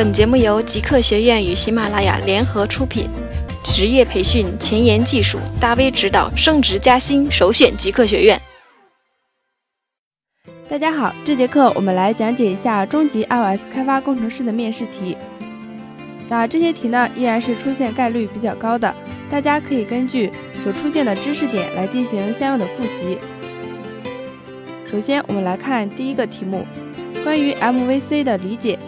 本节目由极客学院与喜马拉雅联合出品，职业培训、前沿技术、大 V 指导、升职加薪，首选极客学院。大家好，这节课我们来讲解一下中级 iOS 开发工程师的面试题。那这些题呢，依然是出现概率比较高的，大家可以根据所出现的知识点来进行相应的复习。首先，我们来看第一个题目，关于 MVC 的理解。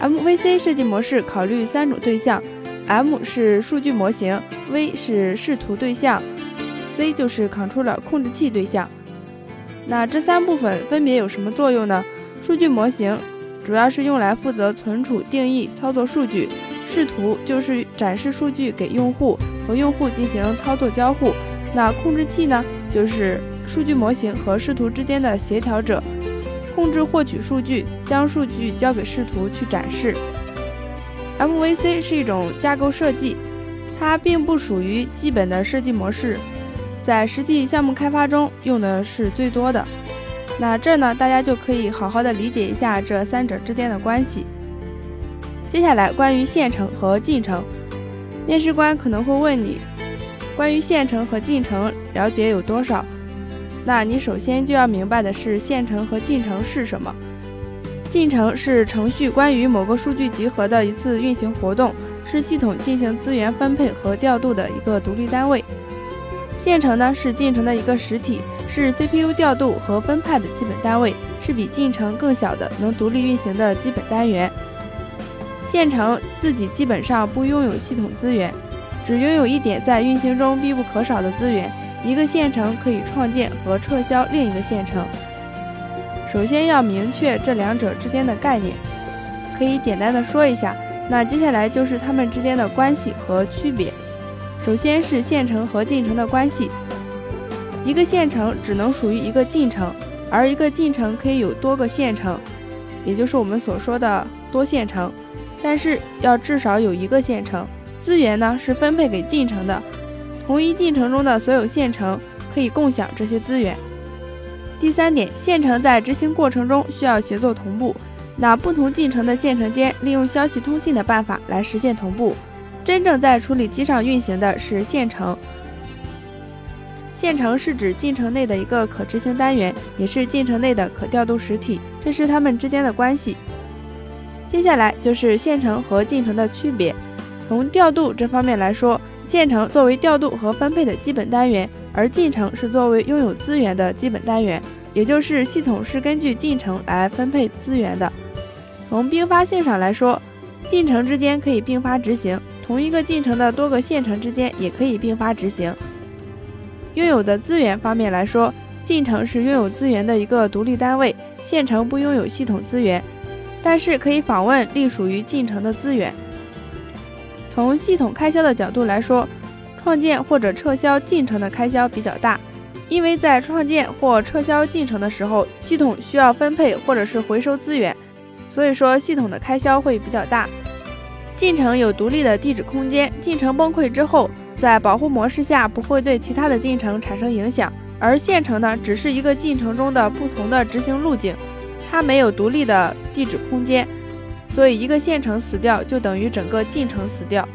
MVC 设计模式考虑三种对象：M 是数据模型，V 是视图对象，C 就是 Controller 控制器对象。那这三部分分别有什么作用呢？数据模型主要是用来负责存储、定义、操作数据；视图就是展示数据给用户和用户进行操作交互。那控制器呢，就是数据模型和视图之间的协调者。控制获取数据，将数据交给视图去展示。MVC 是一种架构设计，它并不属于基本的设计模式，在实际项目开发中用的是最多的。那这呢，大家就可以好好的理解一下这三者之间的关系。接下来，关于线程和进程，面试官可能会问你，关于线程和进程了解有多少？那你首先就要明白的是线程和进程是什么。进程是程序关于某个数据集合的一次运行活动，是系统进行资源分配和调度的一个独立单位。线程呢是进程的一个实体，是 CPU 调度和分派的基本单位，是比进程更小的能独立运行的基本单元。线程自己基本上不拥有系统资源，只拥有一点在运行中必不可少的资源。一个线程可以创建和撤销另一个线程。首先要明确这两者之间的概念，可以简单的说一下。那接下来就是它们之间的关系和区别。首先是线程和进程的关系。一个线程只能属于一个进程，而一个进程可以有多个线程，也就是我们所说的多线程。但是要至少有一个线程。资源呢是分配给进程的。同一进程中的所有线程可以共享这些资源。第三点，线程在执行过程中需要协作同步。那不同进程的线程间利用消息通信的办法来实现同步。真正在处理机上运行的是线程。线程是指进程内的一个可执行单元，也是进程内的可调度实体。这是它们之间的关系。接下来就是线程和进程的区别。从调度这方面来说。线程作为调度和分配的基本单元，而进程是作为拥有资源的基本单元，也就是系统是根据进程来分配资源的。从并发性上来说，进程之间可以并发执行，同一个进程的多个线程之间也可以并发执行。拥有的资源方面来说，进程是拥有资源的一个独立单位，线程不拥有系统资源，但是可以访问隶属于进程的资源。从系统开销的角度来说，创建或者撤销进程的开销比较大，因为在创建或撤销进程的时候，系统需要分配或者是回收资源，所以说系统的开销会比较大。进程有独立的地址空间，进程崩溃之后，在保护模式下不会对其他的进程产生影响，而线程呢，只是一个进程中的不同的执行路径，它没有独立的地址空间。所以，一个线程死掉就等于整个进程死掉。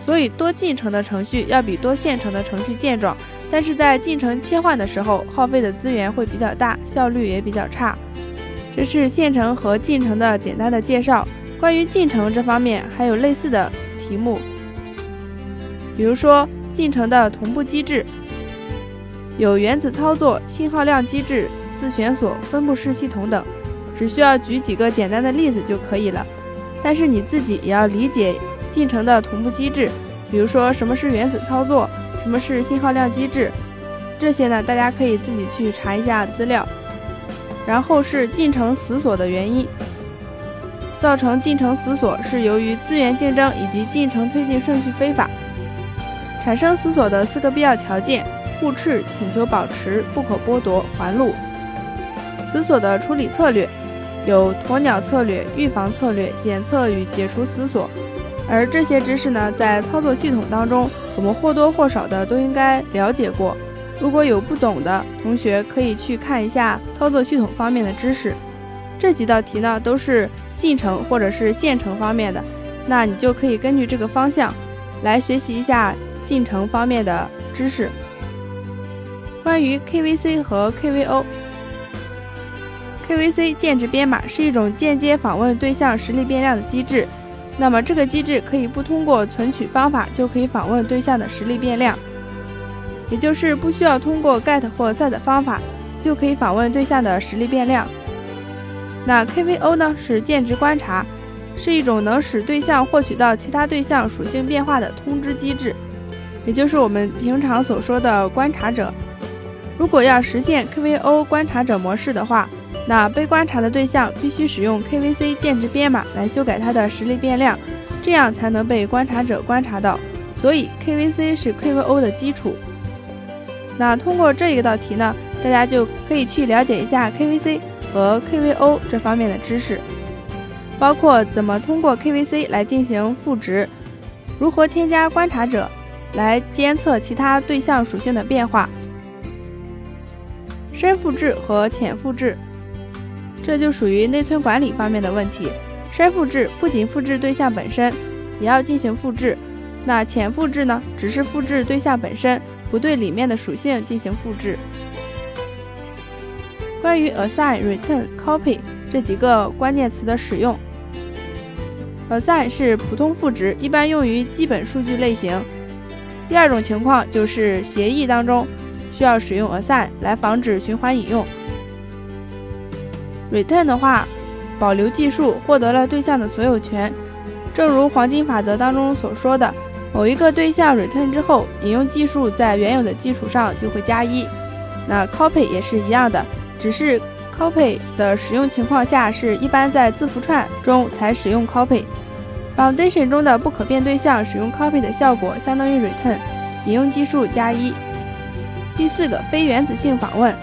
所以，多进程的程序要比多线程的程序健壮，但是在进程切换的时候，耗费的资源会比较大，效率也比较差。这是线程和进程的简单的介绍。关于进程这方面，还有类似的题目，比如说进程的同步机制，有原子操作、信号量机制、自旋锁、分布式系统等。只需要举几个简单的例子就可以了，但是你自己也要理解进程的同步机制，比如说什么是原子操作，什么是信号量机制，这些呢大家可以自己去查一下资料。然后是进程死锁的原因，造成进程死锁是由于资源竞争以及进程推进顺序非法。产生死锁的四个必要条件：互斥、请求保持、不可剥夺、环路。死锁的处理策略。有鸵鸟策略、预防策略、检测与解除死锁，而这些知识呢，在操作系统当中，我们或多或少的都应该了解过。如果有不懂的同学，可以去看一下操作系统方面的知识。这几道题呢，都是进程或者是线程方面的，那你就可以根据这个方向来学习一下进程方面的知识。关于 KVC 和 KVO KVC 间质编码是一种间接访问对象实例变量的机制。那么这个机制可以不通过存取方法就可以访问对象的实例变量，也就是不需要通过 get 或 set 方法就可以访问对象的实例变量。那 KVO 呢是间值观察，是一种能使对象获取到其他对象属性变化的通知机制，也就是我们平常所说的观察者。如果要实现 KVO 观察者模式的话，那被观察的对象必须使用 KVC 间质编码来修改它的实例变量，这样才能被观察者观察到。所以 KVC 是 KVO 的基础。那通过这一道题呢，大家就可以去了解一下 KVC 和 KVO 这方面的知识，包括怎么通过 KVC 来进行赋值，如何添加观察者来监测其他对象属性的变化，深复制和浅复制。这就属于内存管理方面的问题。深复制不仅复制对象本身，也要进行复制。那浅复制呢？只是复制对象本身，不对里面的属性进行复制。关于 assign、return、copy 这几个关键词的使用，assign 是普通赋值，一般用于基本数据类型。第二种情况就是协议当中需要使用 assign 来防止循环引用。Return 的话，保留计数，获得了对象的所有权。正如黄金法则当中所说的，某一个对象 return 之后，引用计数在原有的基础上就会加一。那 copy 也是一样的，只是 copy 的使用情况下是一般在字符串中才使用 copy。Foundation 中的不可变对象使用 copy 的效果相当于 return，引用计数加一。第四个，非原子性访问。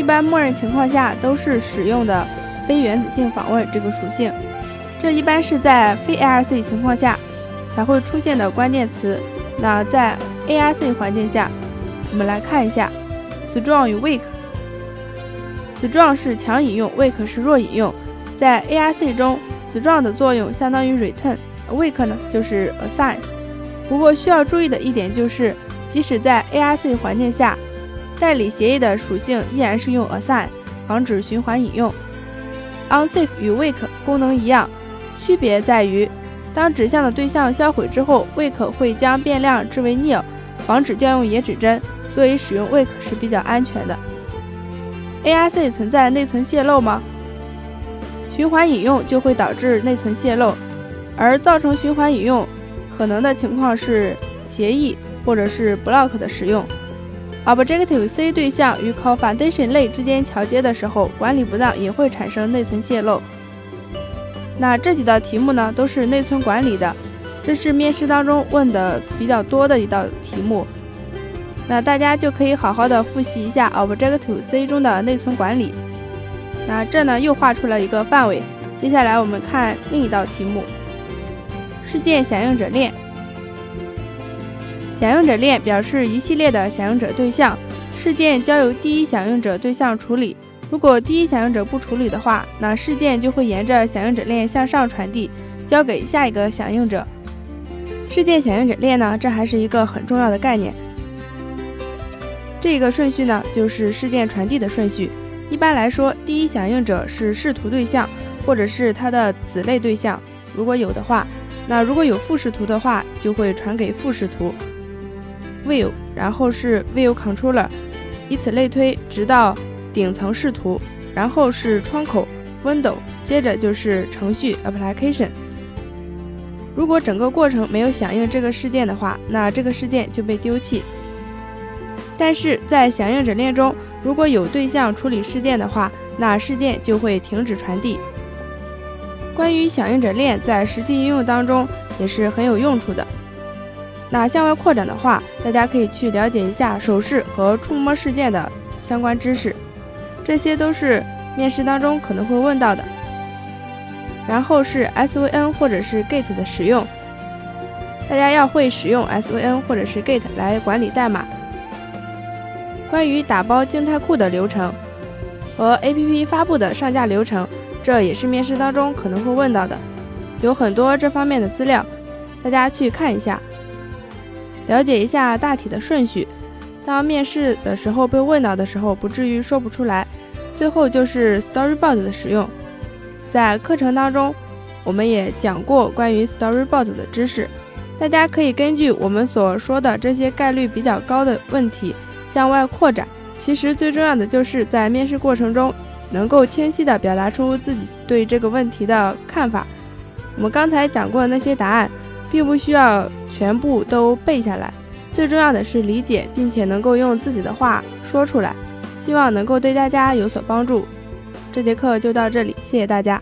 一般默认情况下都是使用的非原子性访问这个属性，这一般是在非 ARC 情况下才会出现的关键词。那在 ARC 环境下，我们来看一下，strong 与 weak。strong 是强引用，weak 是弱引用。在 ARC 中，strong 的作用相当于 return，weak 呢就是 assign。不过需要注意的一点就是，即使在 ARC 环境下。代理协议的属性依然是用 assign，防止循环引用。unsafe 与 weak 功能一样，区别在于，当指向的对象销毁之后，weak 会将变量置为 nil，防止调用野指针，所以使用 weak 是比较安全的。ARC 存在内存泄漏吗？循环引用就会导致内存泄漏，而造成循环引用可能的情况是协议或者是 block 的使用。Objective C 对象与 Call Foundation 类之间桥接的时候，管理不当也会产生内存泄漏。那这几道题目呢，都是内存管理的，这是面试当中问的比较多的一道题目。那大家就可以好好的复习一下 Objective C 中的内存管理。那这呢又画出了一个范围，接下来我们看另一道题目：事件响应者链。响应者链表示一系列的响应者对象事件交由第一响应者对象处理。如果第一响应者不处理的话，那事件就会沿着响应者链向上传递，交给下一个响应者。事件响应者链呢，这还是一个很重要的概念。这个顺序呢，就是事件传递的顺序。一般来说，第一响应者是视图对象，或者是它的子类对象，如果有的话。那如果有副视图的话，就会传给副视图。view，然后是 view controller，以此类推，直到顶层视图，然后是窗口 window，接着就是程序 application。如果整个过程没有响应这个事件的话，那这个事件就被丢弃。但是在响应者链中，如果有对象处理事件的话，那事件就会停止传递。关于响应者链在实际应用当中也是很有用处的。那向外扩展的话，大家可以去了解一下手势和触摸事件的相关知识，这些都是面试当中可能会问到的。然后是 SVN 或者是 Git 的使用，大家要会使用 SVN 或者是 Git 来管理代码。关于打包静态库的流程和 APP 发布的上架流程，这也是面试当中可能会问到的，有很多这方面的资料，大家去看一下，了解一下大体的顺序。当面试的时候被问到的时候，不至于说不出来。最后就是 Storyboard 的使用，在课程当中，我们也讲过关于 Storyboard 的知识，大家可以根据我们所说的这些概率比较高的问题向外扩展。其实最重要的就是在面试过程中能够清晰地表达出自己对这个问题的看法。我们刚才讲过的那些答案，并不需要全部都背下来。最重要的是理解，并且能够用自己的话说出来，希望能够对大家有所帮助。这节课就到这里，谢谢大家。